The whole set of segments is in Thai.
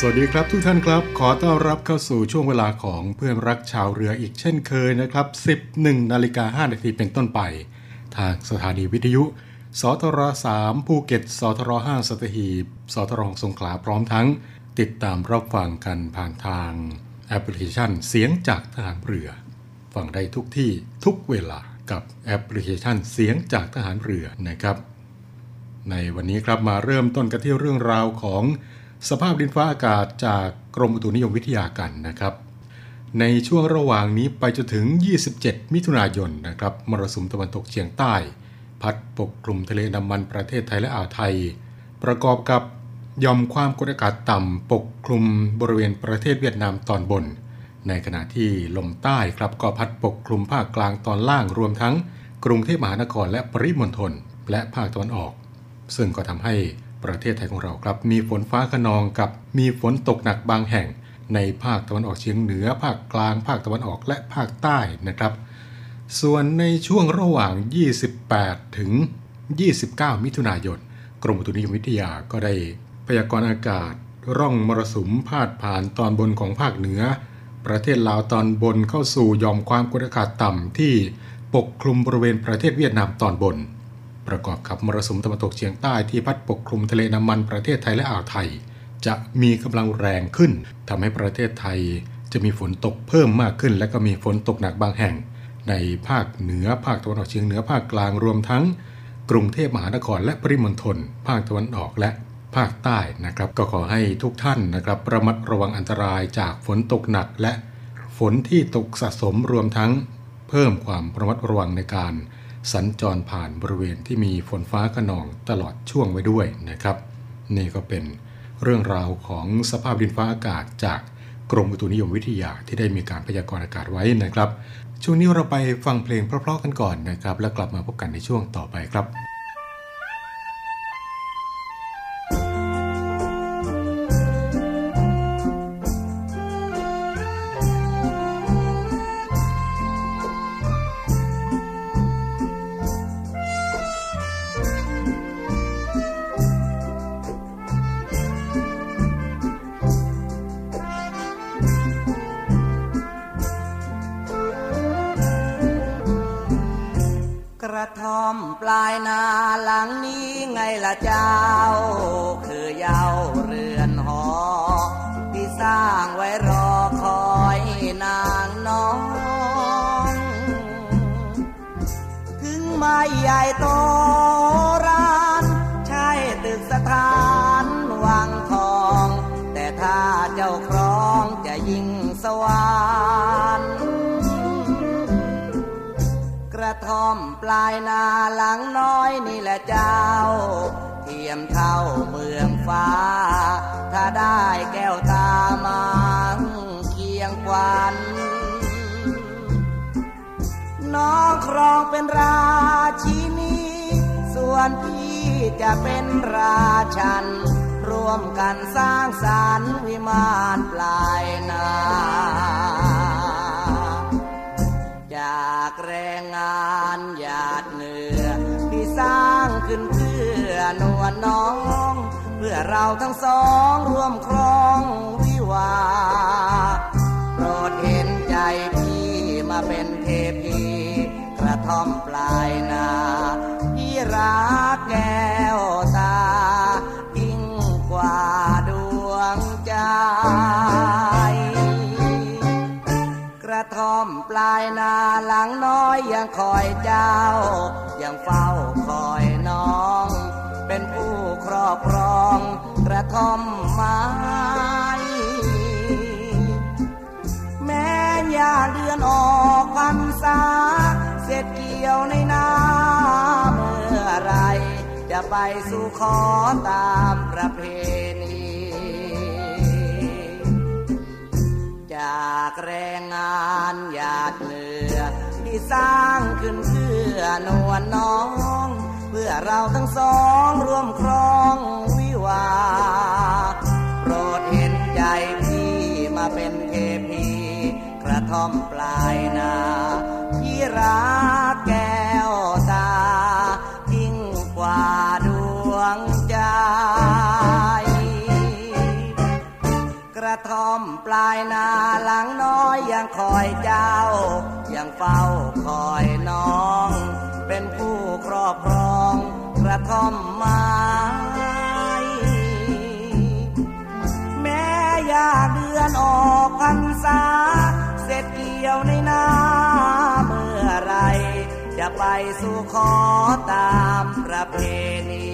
สวัสดีครับทุกท่านครับ ขอต้อนรับเข้าสู่ช่วงเวลาของเพื่อนรักชาวเรืออีกเช่นเคยนะครับ 11นาฬิกา5นาทีเป็นต้นไป ทางสถานีวิทยุ สทร3ภูเก็ต สทร5สัตหีบ สทร6สงขลาพร้อมทั้ง ติดตามรับฟังกันผ่านทางแอปพลิเคชันเสียงจากทหารเรือ ฟังได้ทุกที่ทุกเวลากับแอปพลิเคชันเสียงจากทหารเรือนะครับ ในวันนี้ครับมาเริ่มต้นกันที่เรื่องราวของ สภาพดินฟ้าอากาศจากกรมอุตุนิยมวิทยากันนะครับ ในช่วงระหว่างนี้ไปจนถึง 27 มิถุนายนนะครับมรสุมตะวันตกเฉียงใต้ พัดปกคลุมทะเลอันดามันประเทศไทยและอ่าวไทย ประกอบกับย่อมความกดอากาศต่ำปกคลุมบริเวณประเทศเวียดนามตอนบน ในขณะที่ลมใต้ครับก็พัดปกคลุมภาคกลางตอนล่างรวมทั้ง กรุงเทพมหานครและปริมณฑลและภาคตะวันออก ซึ่งก็ทำให้ ประเทศไทยของเราครับ มีฝนฟ้าขนองกับมีฝนตกหนักบางแห่ง ในภาคตะวันออกเฉียงเหนือ ภาคกลาง ภาคตะวันออกและภาคใต้นะครับ ส่วนในช่วงระหว่าง 28 ถึง 29 มิถุนายน กรมอุตุนิยมวิทยาก็ได้พยากรณ์อากาศ ร่องมรสุมพาดผ่านตอนบนของภาคเหนือ ประเทศลาวตอนบนเข้าสู่ยอมความกดอากาศต่ำที่ปกคลุมบริเวณประเทศเวียดนามตอนบน ประกอบกับมรสุมตะวันตกเฉียงใต้ที่พัดปกคลุมทะเลน้ำมันประเทศไทยและอ่าวไทย จะมีกำลังแรงขึ้นทำให้ประเทศไทยจะมีฝนตกเพิ่มมากขึ้น และก็มีฝนตกหนักบางแห่ง ในภาคเหนือภาคตะวันออกเฉียงเหนือภาคกลางรวมทั้ง กรุงเทพมหานครและปริมณฑลภาคตะวันออกและภาคใต้นะครับก็ขอให้ทุกท่านนะครับระมัดระวังอันตรายจากฝนตกหนักและฝนที่ตกสะสมรวมทั้ง เพิ่มความระมัดระวังในการ สัญจรผ่านบริเวณที่มีฝนฟ้าขนองตลอดช่วงไว้ด้วยนะครับ นี่ก็เป็นเรื่องราวของสภาพดินฟ้าอากาศจากกรมอุตุนิยมวิทยาที่ได้มีการพยากรณ์อากาศไว้นะครับ ช่วงนี้เราไปฟังเพลงเพราะๆกันก่อนนะครับ แล้วกลับมาพบกันในช่วงต่อไปครับ ฟ้า ถ้าได้แก้วตามังเคียงควันน้องครองเป็นราชินี ส่วนพี่จะเป็นราชัน ร่วมกันสร้างสรรค์วิมานปลายนา จากแรงงานหยาดเหงื่อที่สร้างขึ้นเพื่อนวลน้อง เพื่อเราทั้งสองร่วมครองวิวาโปรดเห็นใจพี่มาเป็นเทพีกระท่อมปลายนาที่รักแก้วตายิ่งกว่าดวงใจกระท่อมปลายนาหลังน้อยยังคอยเจ้า ยังเฝ้าคอยน้อง เป็นผู้ อบครองกระท่อมไม้แม้ยาเดือนออกพรรษาเสร็จเกี่ยวในนาเมื่อไร จะไปสู่ขอตามประเพณี จากแรงงานหยาดเหงื่อที่สร้างขึ้นเพื่อนวลน้อง เพื่อเราทั้งสองร่วมครองวิวาโปรดเห็นใจพี่มาเป็นเทพีกระท่อมปลายนาที่รักแก้วตายิ่งกว่าดวงใจ กระท่อมปลายนาหลังน้อยยังคอยเจ้า ยังเฝ้าคอยน้องเป็นผู้ มไม้แม่ยาเดือนออกพรรษา เสร็จเกี่ยวในนาเมื่อไร จะไปสู่ขอตามประเพณี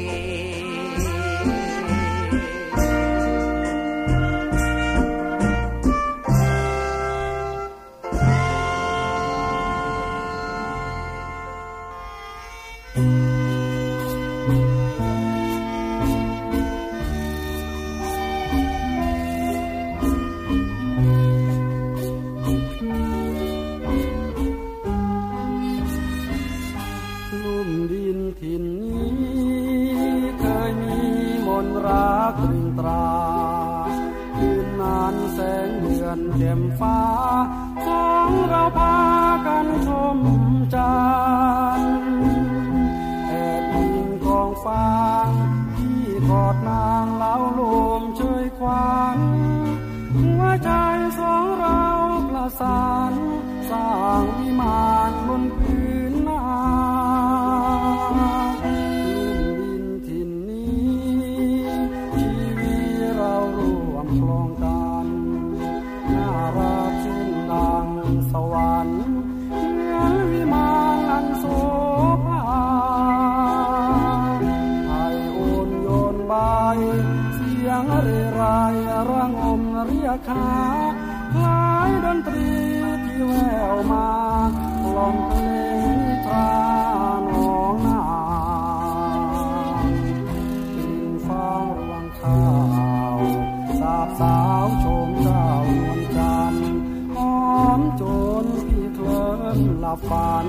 ฝัน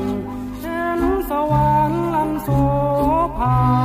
เห็นสวรรค์อันโสภา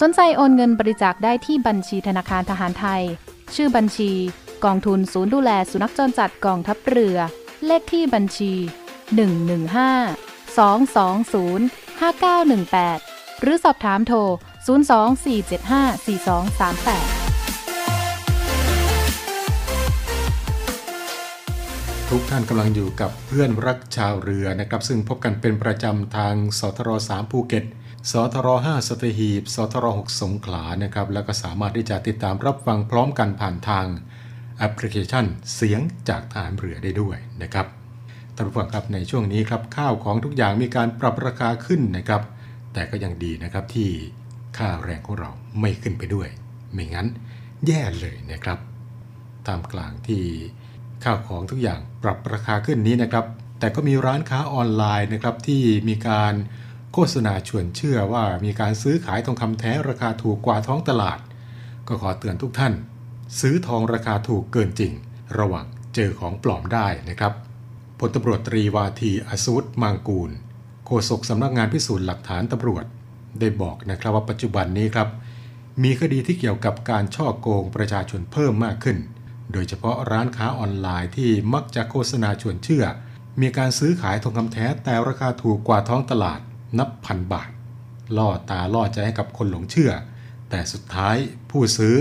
สนใจโอนเงินบริจาคได้ที่บัญชีธนาคารทหารไทย ชื่อบัญชี กองทุนศูนย์ดูแลสุนัขจรจัดกองทัพเรือ เลขที่บัญชี 115 220 5918 หรือสอบถามโทร 024754238 ทุกท่านกำลังอยู่กับเพื่อนรักชาวเรือนะครับ ซึ่งพบกันเป็นประจำทางสทร3ภูเก็ต สทร5สตหีบสทร6สงขลานะครับแล้วก็สามารถที่จะติดตามรับฟังพร้อมกันผ่านทางแอปพลิเคชันเสียงจากฐานเรือได้ด้วยนะครับท่านผู้ฟังครับในช่วงนี้ครับข้าวของทุกอย่างมีการปรับราคาขึ้นนะครับ แต่ก็ยังดีนะครับที่ค่าแรงของเราไม่ขึ้นไปด้วย ไม่งั้นแย่เลยนะครับตามกลางที่ข้าวของทุกอย่างปรับราคาขึ้นนี้นะครับ แต่ก็มีร้านค้าออนไลน์นะครับที่มีการ โฆษณาชวนเชื่อว่ามีการซื้อขายทองคำแท้ราคาถูกกว่าท้องตลาด ก็ขอเตือนทุกท่าน ซื้อทองราคาถูกเกินจริง ระวังเจอของปลอมได้นะครับพลตำรวจตรีวาทีอสุธมังกูลโฆษกสำนักงานพิสูจน์หลักฐานตำรวจ ได้บอกนะครับว่าปัจจุบันนี้ครับ มีคดีที่เกี่ยวกับการช่อโกงประชาชนเพิ่มมากขึ้น โดยเฉพาะร้านค้าออนไลน์ที่มักจะโฆษณาชวนเชื่อ มีการซื้อขายทองคำแท้แต่ราคาถูกกว่าท้องตลาด นับพันบาท ล่อตาล่อใจให้กับคนหลงเชื่อ แต่สุดท้ายผู้ซื้อ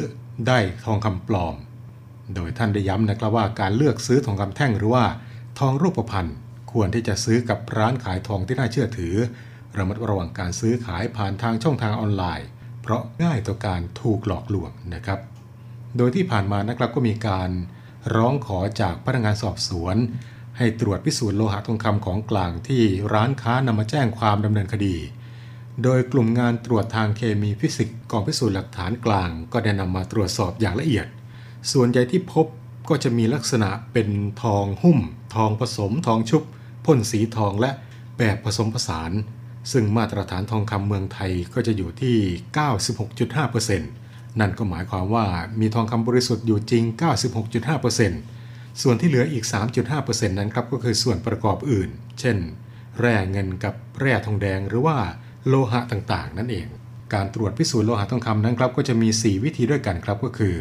ได้ทองคำปลอม โดยท่านได้ย้ำนะครับว่าการเลือกซื้อทองคำแท่งหรือว่าทองรูปพรรณควรที่จะซื้อกับร้านขายทองที่น่าเชื่อถือ ระมัดระวังการซื้อขายผ่านทางช่องทางออนไลน์ เพราะง่ายต่อการถูกหลอกลวงนะครับ โดยที่ผ่านมานะครับก็มีการร้องขอจากพนักงานสอบสวน ให้ตรวจพิสูจน์โลหะทองคำของกลางที่ร้านค้านำมาแจ้งความดำเนินคดี โดยกลุ่มงานตรวจทางเคมีฟิสิกส์กองพิสูจน์หลักฐานกลาง ก็ได้นำมาตรวจสอบอย่างละเอียด ส่วนใหญ่ที่พบก็จะมีลักษณะเป็นทองหุ้ม ทองผสม ทองชุบพ่นสีทองและแบบผสมผสาน ซึ่งมาตรฐานทองคำเมืองไทยก็จะอยู่ที่ 96.5%นั่นก็หมายความว่ามีทองคำบริสุทธิ์อยู่จริง 96.5% ส่วนที่เหลืออีก 3.5%นั้นครับก็คือส่วนประกอบอื่น เช่น แร่เงินกับแร่ทองแดงหรือว่าโลหะต่างๆ นั่นเอง การตรวจพิสูจน์โลหะทองคำนั้นครับก็จะมี 4 วิธีด้วยกันครับก็คือ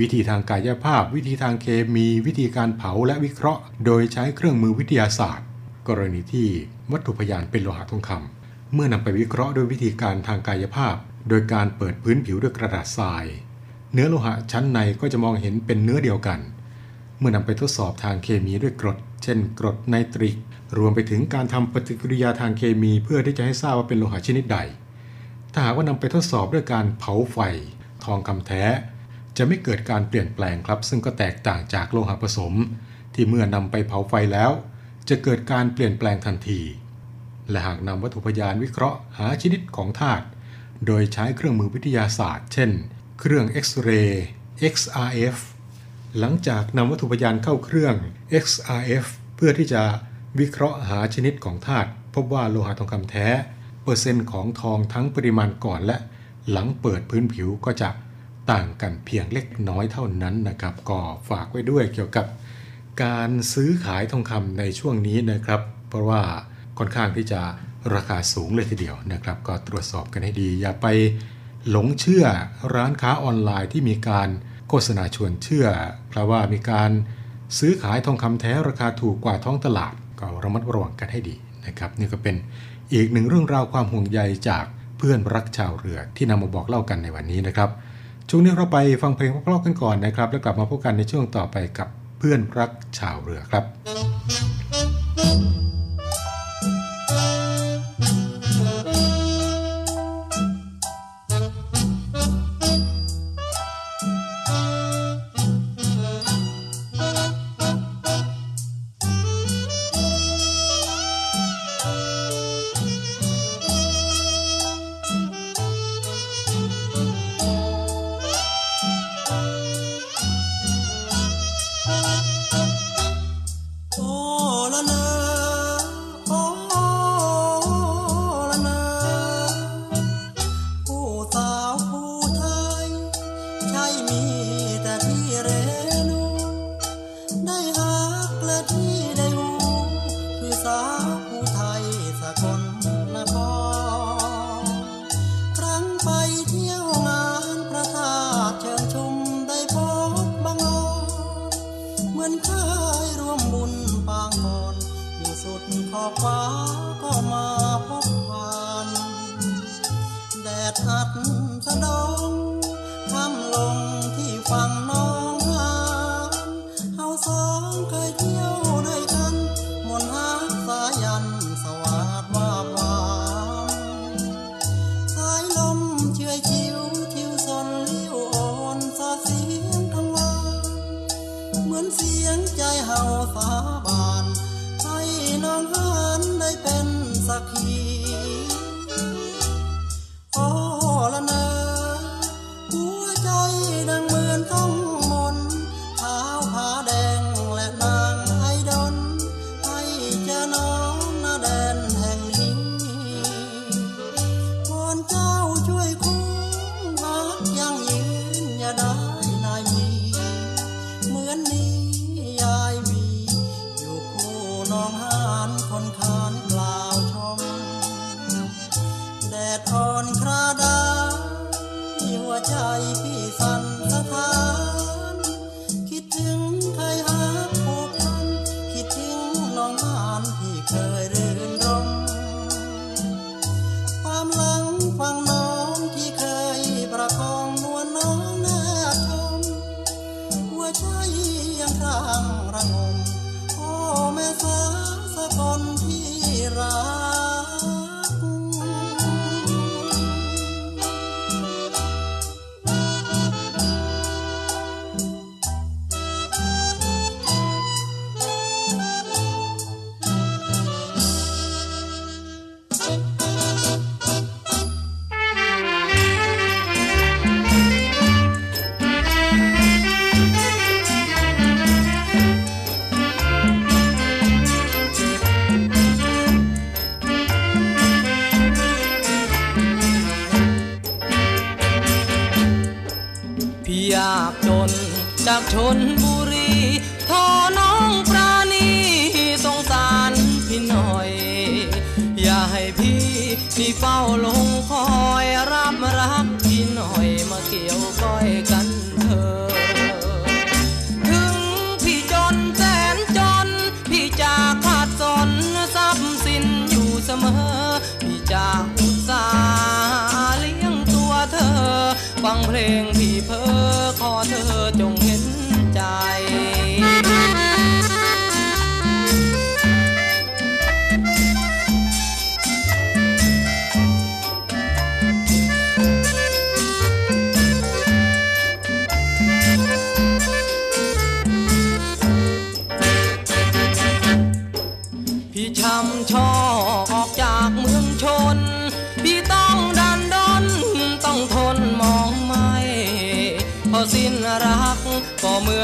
วิธีทางกายภาพ วิธีทางเคมี วิธีการเผาและวิเคราะห์ โดยใช้เครื่องมือวิทยาศาสตร์ กรณีที่วัตถุพยานเป็นโลหะทองคำเมื่อนำไปวิเคราะห์ด้วยวิธีการทางกายภาพ โดยการเปิดพื้นผิวด้วยกระดาษทราย เนื้อโลหะชั้นในก็จะมองเห็นเป็นเนื้อเดียวกัน เมื่อนำไปทดสอบทางเคมีด้วยกรด เช่น กรดไนตริก รวมไปถึงการทำปฏิกิริยาทางเคมีเพื่อที่จะให้ทราบว่าเป็นโลหะชนิดใด ถ้าหากว่านำไปทดสอบด้วยการเผาไฟ ทองคำแท้ จะไม่เกิดการเปลี่ยนแปลงครับ ซึ่งก็แตกต่างจากโลหะผสม ที่เมื่อนำไปเผาไฟแล้ว จะเกิดการเปลี่ยนแปลงทันที และหากนำวัตถุพยานวิเคราะห์หาชนิดของธาตุโดยใช้เครื่องมือวิทยาศาสตร์ เช่น เครื่องเอ็กซเรย์ XRF หลังจากนำวัตถุพยานเข้าเครื่อง XRF เพื่อที่จะวิเคราะห์หาชนิดของธาตุพบว่าโลหะทองคำแท้ เปอร์เซ็นต์ของทองทั้งปริมาณก่อนและหลังเปิดพื้นผิวก็จะต่างกันเพียงเล็กน้อยเท่านั้นนะครับก็ฝากไว้ด้วยเกี่ยวกับการซื้อขายทองคำในช่วงนี้นะครับ เพราะว่าค่อนข้างที่จะราคาสูงเลยทีเดียวนะครับ ก็ตรวจสอบกันให้ดี อย่าไปหลงเชื่อร้านค้าออนไลน์ที่มีการ โฆษณาชวนเชื่อ เพราะว่ามีการซื้อขายทองคำแท้ราคาถูกกว่าท้องตลาด ก็ระมัดระวังกันให้ดีนะครับนี่ก็เป็นอีกหนึ่งเรื่องราวความห่วงใยจากเพื่อนรักชาวเรือที่นำมาบอกเล่ากันในวันนี้นะครับช่วงนี้เราไปฟังเพลงเพราะกันก่อนนะครับ แล้วกลับมาพบกันในช่วงต่อไปกับเพื่อนรักชาวเรือครับ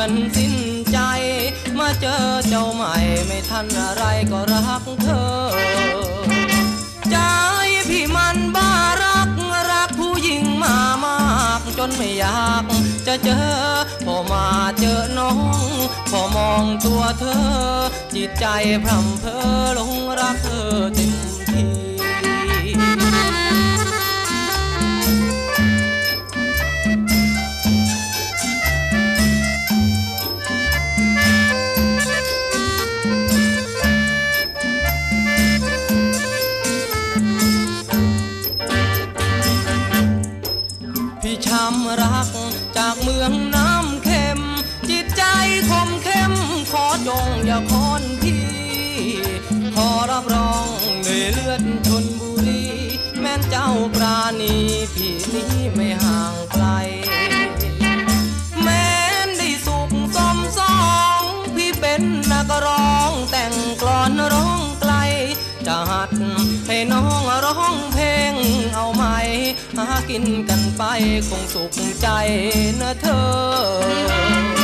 อนสิ้นใจ มาเจอเจ้าใหม่ไม่ทันอะไรก็รักเธอ ใจพี่มันบ้ารักรักผู้หญิงมามากจนไม่อยากจะเจอพอมาเจอน้อง พอมองตัวเธอ จิตใจพร่ำเพอลงรักเธอเต็ม เลือดชนบุรี แม้นเจ้าปราณีพี่นี้ไม่ห่างไกล แม้นได้สุขสมสอง พี่เป็นนักร้องแต่งกลอนร้องไกล จะหัดให้น้องร้องเพลงเอาไหม หากินกันไปคงสุขใจนะเธอ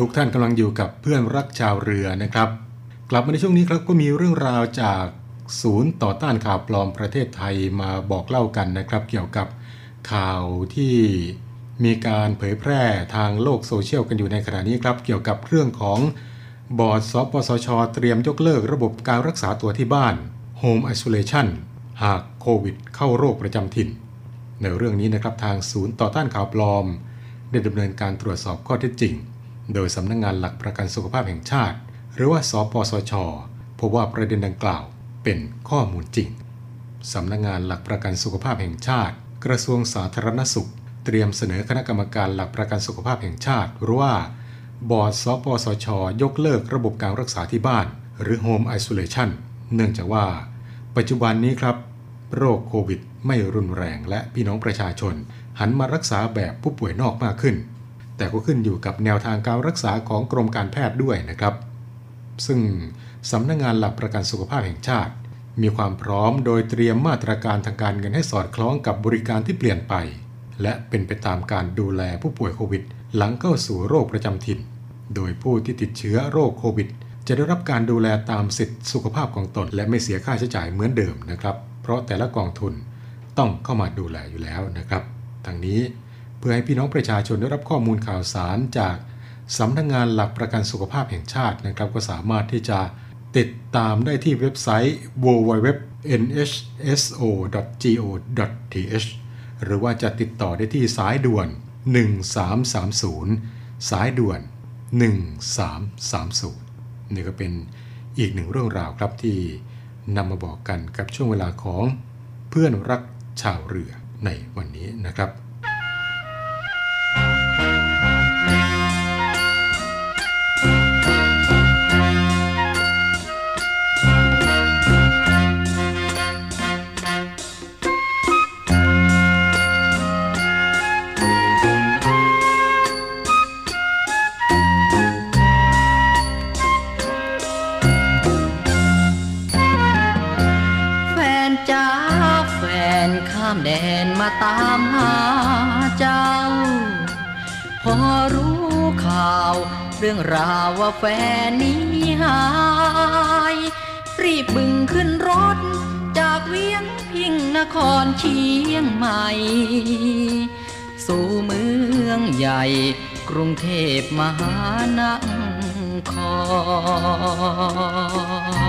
ทุกท่านกำลังอยู่กับเพื่อนรักชาวเรือนะครับ กลับมาในช่วงนี้ครับก็มีเรื่องราวจากศูนย์ต่อต้านข่าวปลอมประเทศไทยมาบอกเล่ากันนะครับ เกี่ยวกับข่าวที่มีการเผยแพร่ทางโลกโซเชียลกันอยู่ในขณะนี้ครับ เกี่ยวกับเรื่องของบอร์ดสปสช เตรียมยกเลิกระบบการรักษาตัวที่บ้าน Home Isolation หากโควิดเข้าโรคประจำถิ่น ในเรื่องนี้นะครับทางศูนย์ต่อต้านข่าวปลอม ได้ดำเนินการตรวจสอบข้อเท็จจริง โดยสำนักงงานหลักประกันสุขภาพแห่งชาติ หรือว่าสปสชพบว่าประเด็นดังกล่าวเป็นข้อมูลจริง สำนักงงานหลักประกันสุขภาพแห่งชาติ กระทรวงสาธารณสุข เตรียมเสนอคณะกรรมการหลักประกันสุขภาพแห่งชาติ หรือว่า บอร์ดสปสช ยกเลิกระบบการรักษาที่บ้าน หรือ Home Isolation เนื่องจากว่า ปัจจุบันนี้ครับ โรคโควิด ไม่รุนแรงและพี่น้องประชาชน หันมารักษาแบบผู้ป่วยนอกมากขึ้น แต่ก็ขึ้นอยู่กับแนวทางการรักษาของกรมการแพทย์ด้วยนะครับ ซึ่งสำนักงงานหลักประกันสุขภาพแห่งชาติ มีความพร้อมโดยเตรียมมาตรการทางการเงินให้สอดคล้องกับบริการที่เปลี่ยนไป และเป็นไปตามการดูแลผู้ป่วยโควิด หลังเข้าสู่โรคประจำถิ่น โดยผู้ที่ติดเชื้อโรคโควิด จะได้รับการดูแลตามสิทธิสุขภาพของตน และไม่เสียค่าใช้จ่ายเหมือนเดิมนะครับ เพราะแต่ละกองทุนต้องเข้ามาดูแลอยู่แล้วนะครับทางนี้ เพื่อให้พี่น้องประชาชนได้รับข้อมูลข่าวสารจากสำนักงงานหลักประกันสุขภาพแห่งชาตินะครับ ก็สามารถที่จะติดตามได้ที่เว็บไซต์ www.nhso.go.th หรือว่าจะติดต่อได้ที่สายด่วน 1330 สายด่วน 1330 นี่ก็เป็นอีกหนึ่งเรื่องราวครับที่นำมาบอกกันกับช่วงเวลาของเพื่อนรักชาวเรือในวันนี้นะครับ ราวว่าแฟนนี้หาย รีบบึงขึ้นรถ จากเวียงพิงนครเชียงใหม่ สู่เมืองใหญ่กรุงเทพมหานคร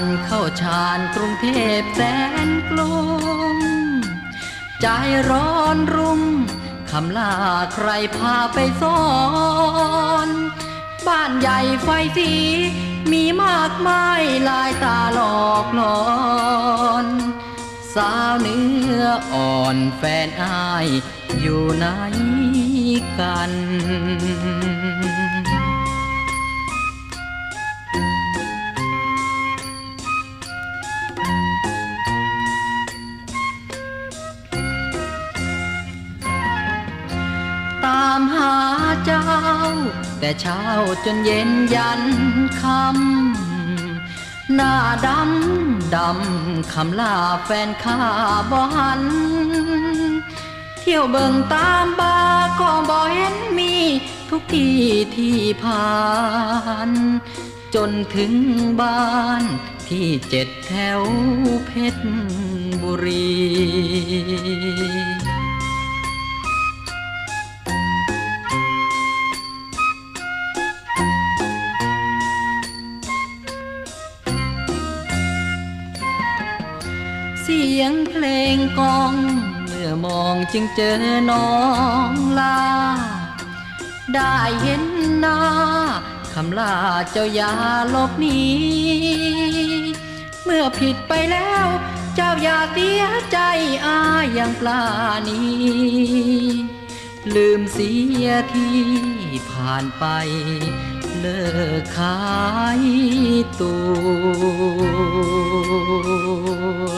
นเข้าชานกรุงเทพแสนกรุงใจร้อนรุ่มคำลาใครพาไปซ่อน บ้านใหญ่ไฟสีมีมากมายลายตาหลอกหลอน สาวเนื้ออ่อนแฟนอายอยู่ไหนกันามหาเจ้า แต่เช้าจนเย็นยันคำหน้าดำดำคำลาแฟนข้าบ่หัน เที่ยวเบิ่งตามบาก็บ่เห็นมีทุกที่ที่ผ่าน จนถึงบ้านที่เจ็ดแถวเพชรบุรี สียงเพลงกอง เมื่อมองจึงเจอน้องลา ได้เห็นหน้าคำลาเจ้ายาลบหนีเมื่อผิดไปแล้ว เจ้าอย่าเสียใจอาอย่างปลานี้ลืมเสียที่ผ่านไป เลิกขายตัว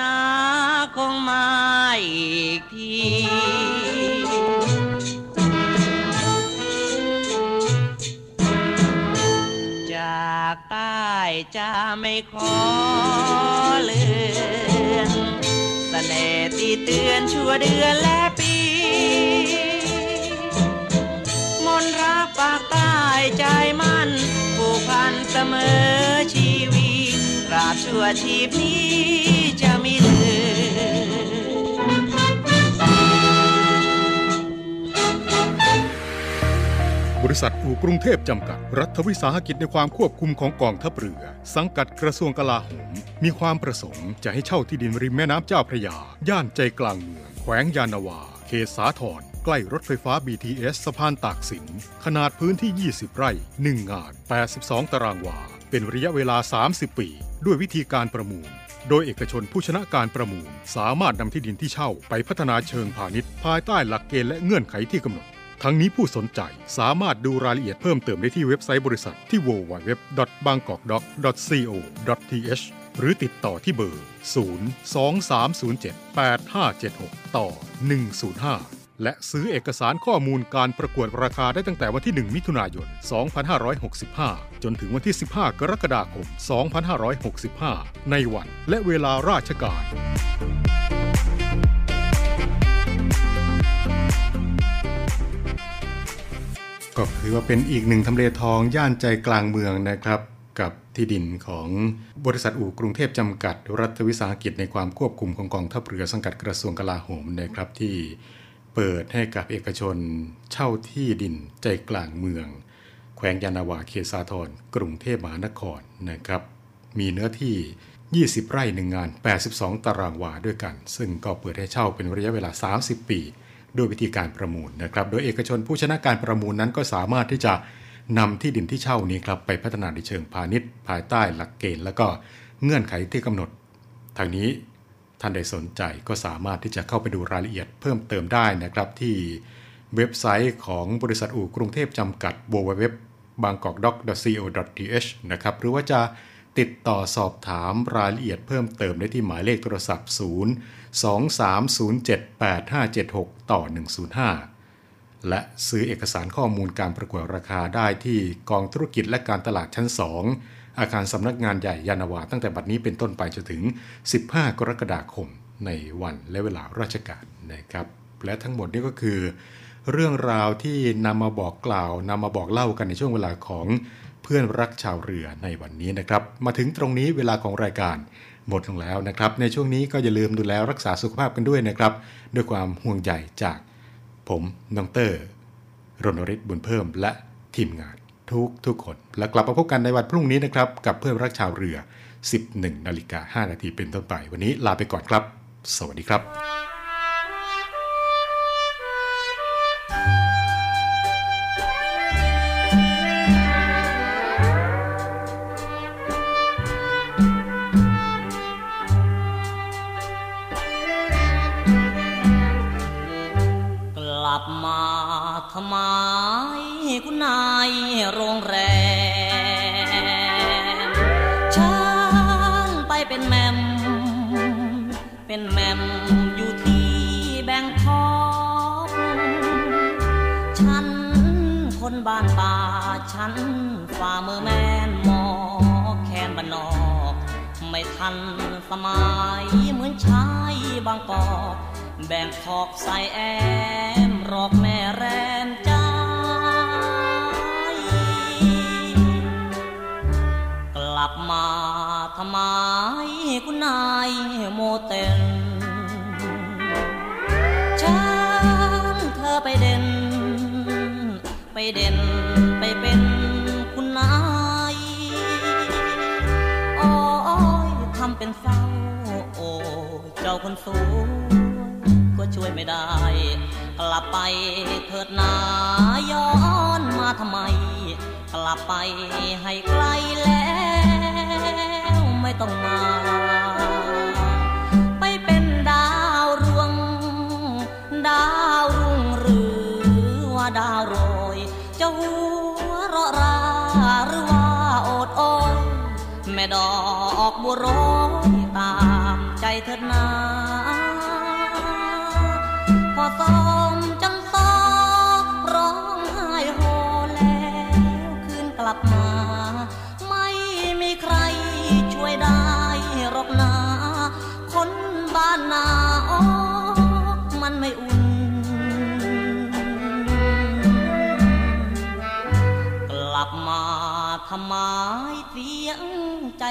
นาคงมาอีกทีจากใต้จะไม่ขอเลือนเสน่ห์ตีเตือนชั่วเดือนและปี มนรักปากใต้ใจมันผูกพันเสมอ บชั่วชีพนี้จะมีเลือบริษัทอู่กรุงเทพจำกัด รัฐวิสาหกิจในความควบคุมของกองทัพเรือ สังกัดกระทรวงกลาโหม มีความประสงค์จะให้เช่าที่ดินริมแม่น้ำเจ้าพระยา ย่านใจกลางเมือง แขวงยานนาวา เขตสาทรใกล้รถไฟฟ้า BTS สะพานตากสิน ขนาดพื้นที่ 20 ไร่ 1 งาน 82 ตารางวา เป็นระยะเวลา 30 ปีด้วยวิธีการประมูล โดยเอกชนผู้ชนะการประมูล สามารถนำที่ดินที่เช่าไปพัฒนาเชิงพาณิชย์ ภายใต้หลักเกณฑ์และเงื่อนไขที่กำหนด ทั้งนี้ผู้สนใจสามารถดูรายละเอียดเพิ่มเติมได้ที่เว็บไซต์บริษัทที่ www.bangkokdoc.co.th หรือติดต่อที่เบอร์ 023078576 ต่อ 105 และซื้อเอกสารข้อมูลการประกวดราคาได้ตั้งแต่วันที่ 1 มิถุนายน 2565 จนถึงวันที่ 15 กรกฎาคม 2565 ในวันและเวลาราชการ ก็ถือว่าเป็นอีกหนึ่งทำเลทองย่านใจกลางเมืองนะครับกับที่ดินของบริษัทอู่กรุงเทพจำกัด รัฐวิสาหกิจในความควบคุมของกองทัพเรือสังกัดกระทรวงกลาโหมนะครับที่ เปิดให้กับเอกชน เช่าที่ดินใจกลางเมือง แขวงยานาวาเขตสาทรกรุงเทพมหานครนะครับ มีเนื้อที่ 20 ไร่หนึ่งงาน 82 ตารางวาด้วยกัน ซึ่งก็เปิดให้เช่าเป็นระยะเวลา 30 ปีด้วยวิธีการประมูลนะครับ โดยเอกชนผู้ชนะการประมูลนั้นก็สามารถที่จะนำที่ดินที่เช่านี้ครับไปพัฒนาในเชิงพาณิชย์ ภายใต้หลักเกณฑ์ และก็เงื่อนไขที่กำหนด ทางนี้ ท่านใดสนใจก็สามารถที่จะเข้าไปดูรายละเอียดเพิ่มเติมได้นะครับที่เว็บไซต์ของบริษัทอู่กรุงเทพจำกัด www bangkokdoc.co.th นะครับหรือว่าจะติดต่อสอบถามรายละเอียดเพิ่มเติมได้ที่หมายเลขโทรศัพท์ 0 23078576 ต่อ 105 และซื้อเอกสารข้อมูลการประกวดราคาได้ที่กองธุรกิจและการตลาดชั้น 2 อาคารสำนักงานใหญ่ยานาวา ตั้งแต่บัดนี้เป็นต้นไปจนถึง 15 กรกฎาคมในวันและเวลาราชการนะครับ และทั้งหมดนี้ก็คือ เรื่องราวที่นำมาบอกกล่าวนำมาบอกเล่ากันในช่วงเวลาของเพื่อนรักชาวเรือในวันนี้นะครับ มาถึงตรงนี้เวลาของรายการหมดลงแล้วนะครับ ในช่วงนี้ก็อย่าลืมดูแลรักษาสุขภาพกันด้วยนะครับ ด้วยความห่วงใยจากผมน้องเตอร์รณฤทธิ์บุญเพิ่มและทีมงาน ทุกทุกคน แล้วกลับมาพบกันในวันพรุ่งนี้นะครับ กับเพื่อนรักชาวเรือ 11นาฬิกา5นาทีเป็นต้นไป วันนี้ลาไปก่อนครับ สวัสดีครับ บ้านป่าฉันฝ่ามือแมนหมอแคนบ้านนอก ไม่ทันสมัยเหมือนชายบางกอกแบ่งขอกใส่แอมรอกแม่แรมใจกลับมาทำไมคุณนายโมเตน ไปเด่นไปเป็นคุณนายโอ้ยทำเป็นเศร้าโอ้เจ้าคนสวยก็ช่วยไม่ได้ กลับไปเถิดนาย้อนมาทำไม กลับไปให้ไกลแล้วไม่ต้องมา บัวร้อยตามใจเธอนาพอต้ม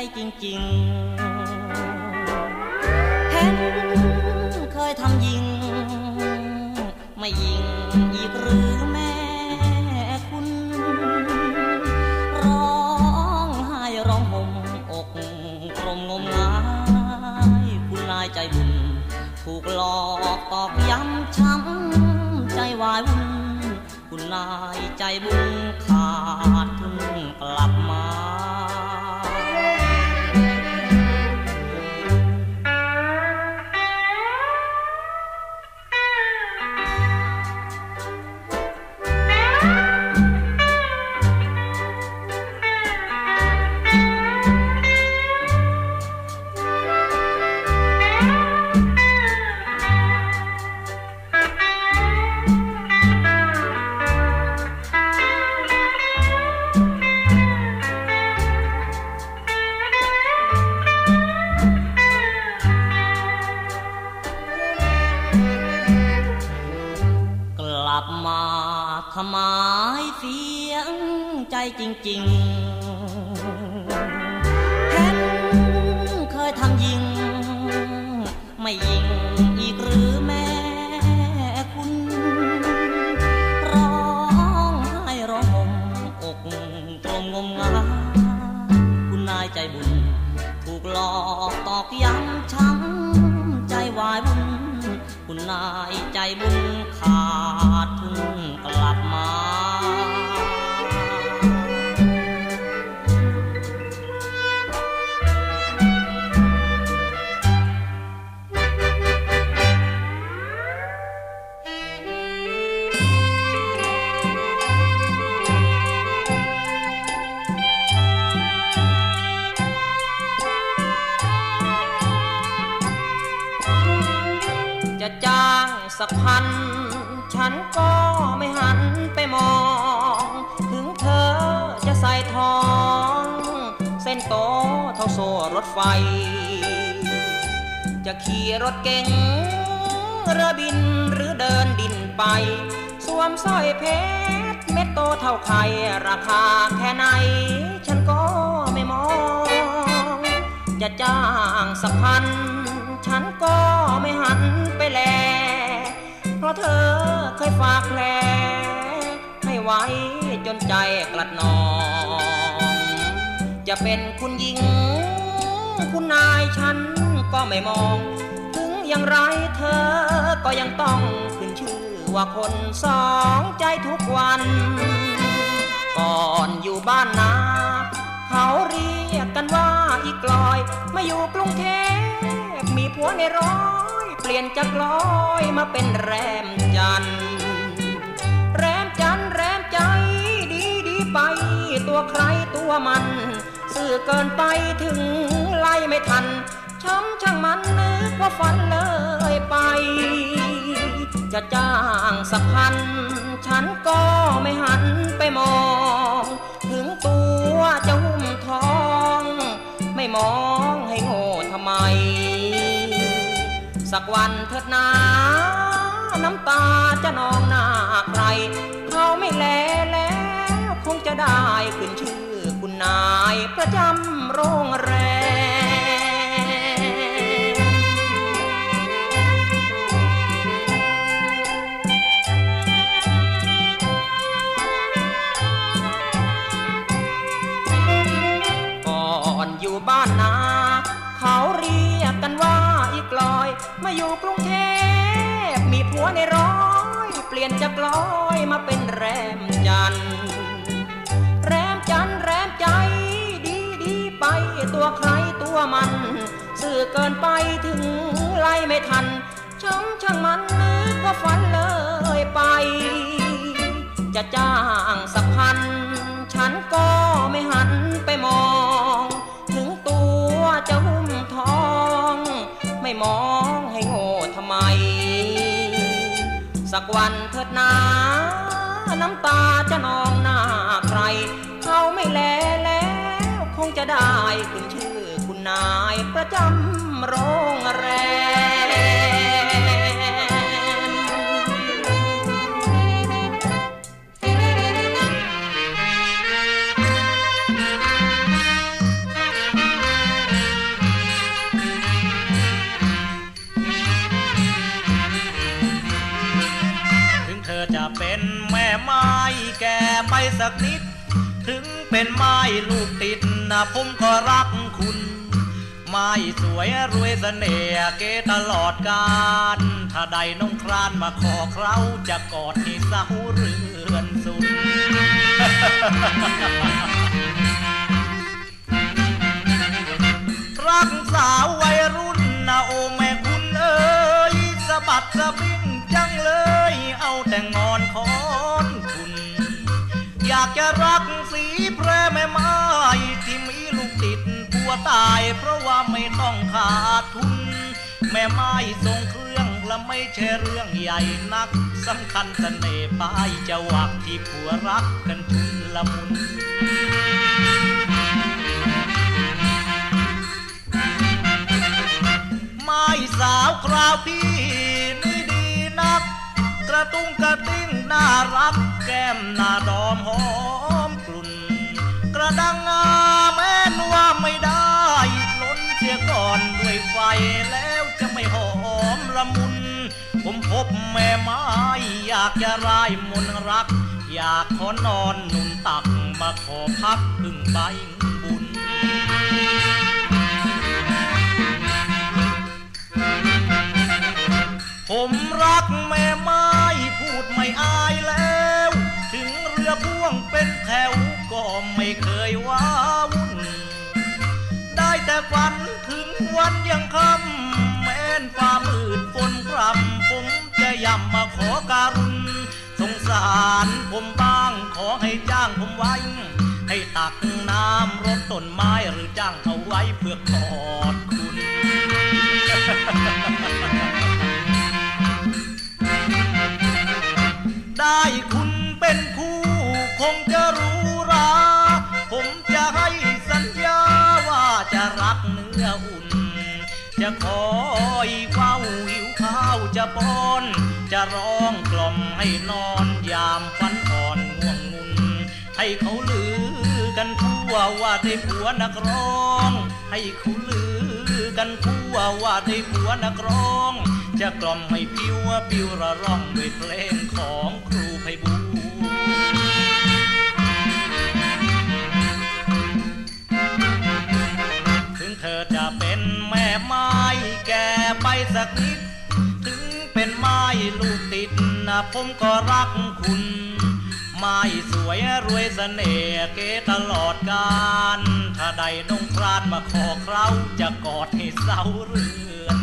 จจริง ๆ เห็นเคยทำยิง ไม่ยิงอีกหรือแม่คุณ ร้องไห้ร้องห่มอกกลมงมงายคุณนายใจบุญถูกหลอกตอกย้ำช้ำใจวายวุ่นคุณนายใจบุญขาดทุนกลับมา มาทำไมเสียงใจจริงๆเห็นเคยทำยิง ไม่ยิงอีกหรือแม่คุณ ร้องไห้ร้องห่มอกตรงงมงาคุณนายใจบุญ ถูกหลอกตอกย้ำช้ำใจวายวุ่นคุณนายใจบุญขาด สักพัน ฉันก็ไม่หันไปมอง ถึงเธอจะใส่ทอง เส้นโตเท่าโซ่รถไฟ จะขี่รถเก๋งเรือบินหรือเดินดินไป สวมสร้อยเพชรเม็ดโตเท่าไข่ราคาแค่ไหน ฉันก็ไม่มอง จะจ้างสักพัน ฉันก็ไม่หันไปแล ราะเธอเคยฝากแผลให้ไว้จนใจกลัดนอง จะเป็นคุณหญิง คุณนายฉันก็ไม่มอง ถึงอย่างไรเธอก็ยังต้องขึ้นชื่อว่าคนสองใจทุกวัน ก่อนอยู่บ้านนา เขาเรียกกันว่าอีกลอยมาอยู่กรุงเทพ ผัวในร้อยเปลี่ยนจากลอยมาเป็นแรมจันแรมจันแรมใจดีดีไป ตัวใครตัวมัน สื่อเกินไปถึงไล่ไม่ทันช้ำช่างมันนึกว่าฝันเลยไป จะจ้างสักพัน ฉันก็ไม่หันไปมอง ถึงตัวจะหุ้มทอง ไม่มองให้โง่ทำไม สักวันเถิดนา น้ำตาจะนองหน้าใคร เขาไม่แลแล้วคงจะได้ขึ้นชื่อคุณนายประจำโรงแรม มาอยู่กรุงเทพมีผัวในร้อย เปลี่ยนจากลอยมาเป็นแรมจันแรมจันแรมใจ ดีดีไปตัวใครตัวมัน สื่อเกินไปถึงไล่ไม่ทันช้ำช่างมันนึกว่าฝันเลยไป จะจ้างสักพัน ฉันก็ไม่หันไปมอง ถึงตัวจะหุ้มทอง ไม่มอง สักวันเถิดนาน้ำตาจะนองหน้าใคร เขาไม่แลแล้ว คงจะได้ขึ้นชื่อคุณนายประจำโรง สักนิด ถึงเป็นไม้ลูกติดนะผมก็รักคุณ ไม้สวยรวยเสน่ห์เกตลอดกาลถ้าใดน้องครานมาขอเคราจะกอดให้เศร้าเรือนสุดรักสาววัยรุ่นนะโอแม่คุณเอ้ยสะบัดสะบิงจังเลย เอาแต่งอนคอนคุณ อยากจะรักสีแพรแม่ไม้ที่มีลูกติดผัวตายเพราะว่าไม่ต้องขาดทุน แม่ไม้ทรงเครื่องและไม่ใช่เรื่องใหญ่นักสำคัญเสน่ห์ปลายจะหวักที่ผัวรักกันชุนละมุนไม้สาวคราวพี่นี่ ระตุ้งกระติ้งน่ารักแก้มหน้าดอมหอมกลุ่น กระดังงาแม้นว่าไม่ได้ล้นเสียก่อนด้วยไฟแล้วจะไม่หอมละมุน ผมพบแม่ไม้อยากจะรายมนต์รัก อยากขอนอนนุ่นตักมาขอพักพึ่งใบ ฝันถึงวันยังค่ำแม้นฟ้ามืดฝนพรำผมจะย่ำมาขอการุณสงสารผมบ้างขอให้จ้างผมไว้ ให้ตักน้ำรดต้นไม้หรือจ้างเอาไว้เพื่อกอดคุณ ได้ รักเนื้ออุ่น จะคอยเฝ้าหิวข้าวจะป้อน จะร้องกล่อมให้นอนยามฝันอ่อนง่วงงุน ให้เขาลือกันทั่วว่าได้ผัวนักร้อง ให้เขาลือกันทั่วว่าได้ผัวนักร้อง จะกล่อมให้ผิวผิวระร่องด้วยเพลงของครูไพบ กนิด ถึงเป็นไม้ลูกติดนะผมก็รักคุณ ไม้สวยรวยสเสน่ห์เกตลอดกาลถ้าใดน้องพลาดมาขอเคราจะกอดให้เสาเรือน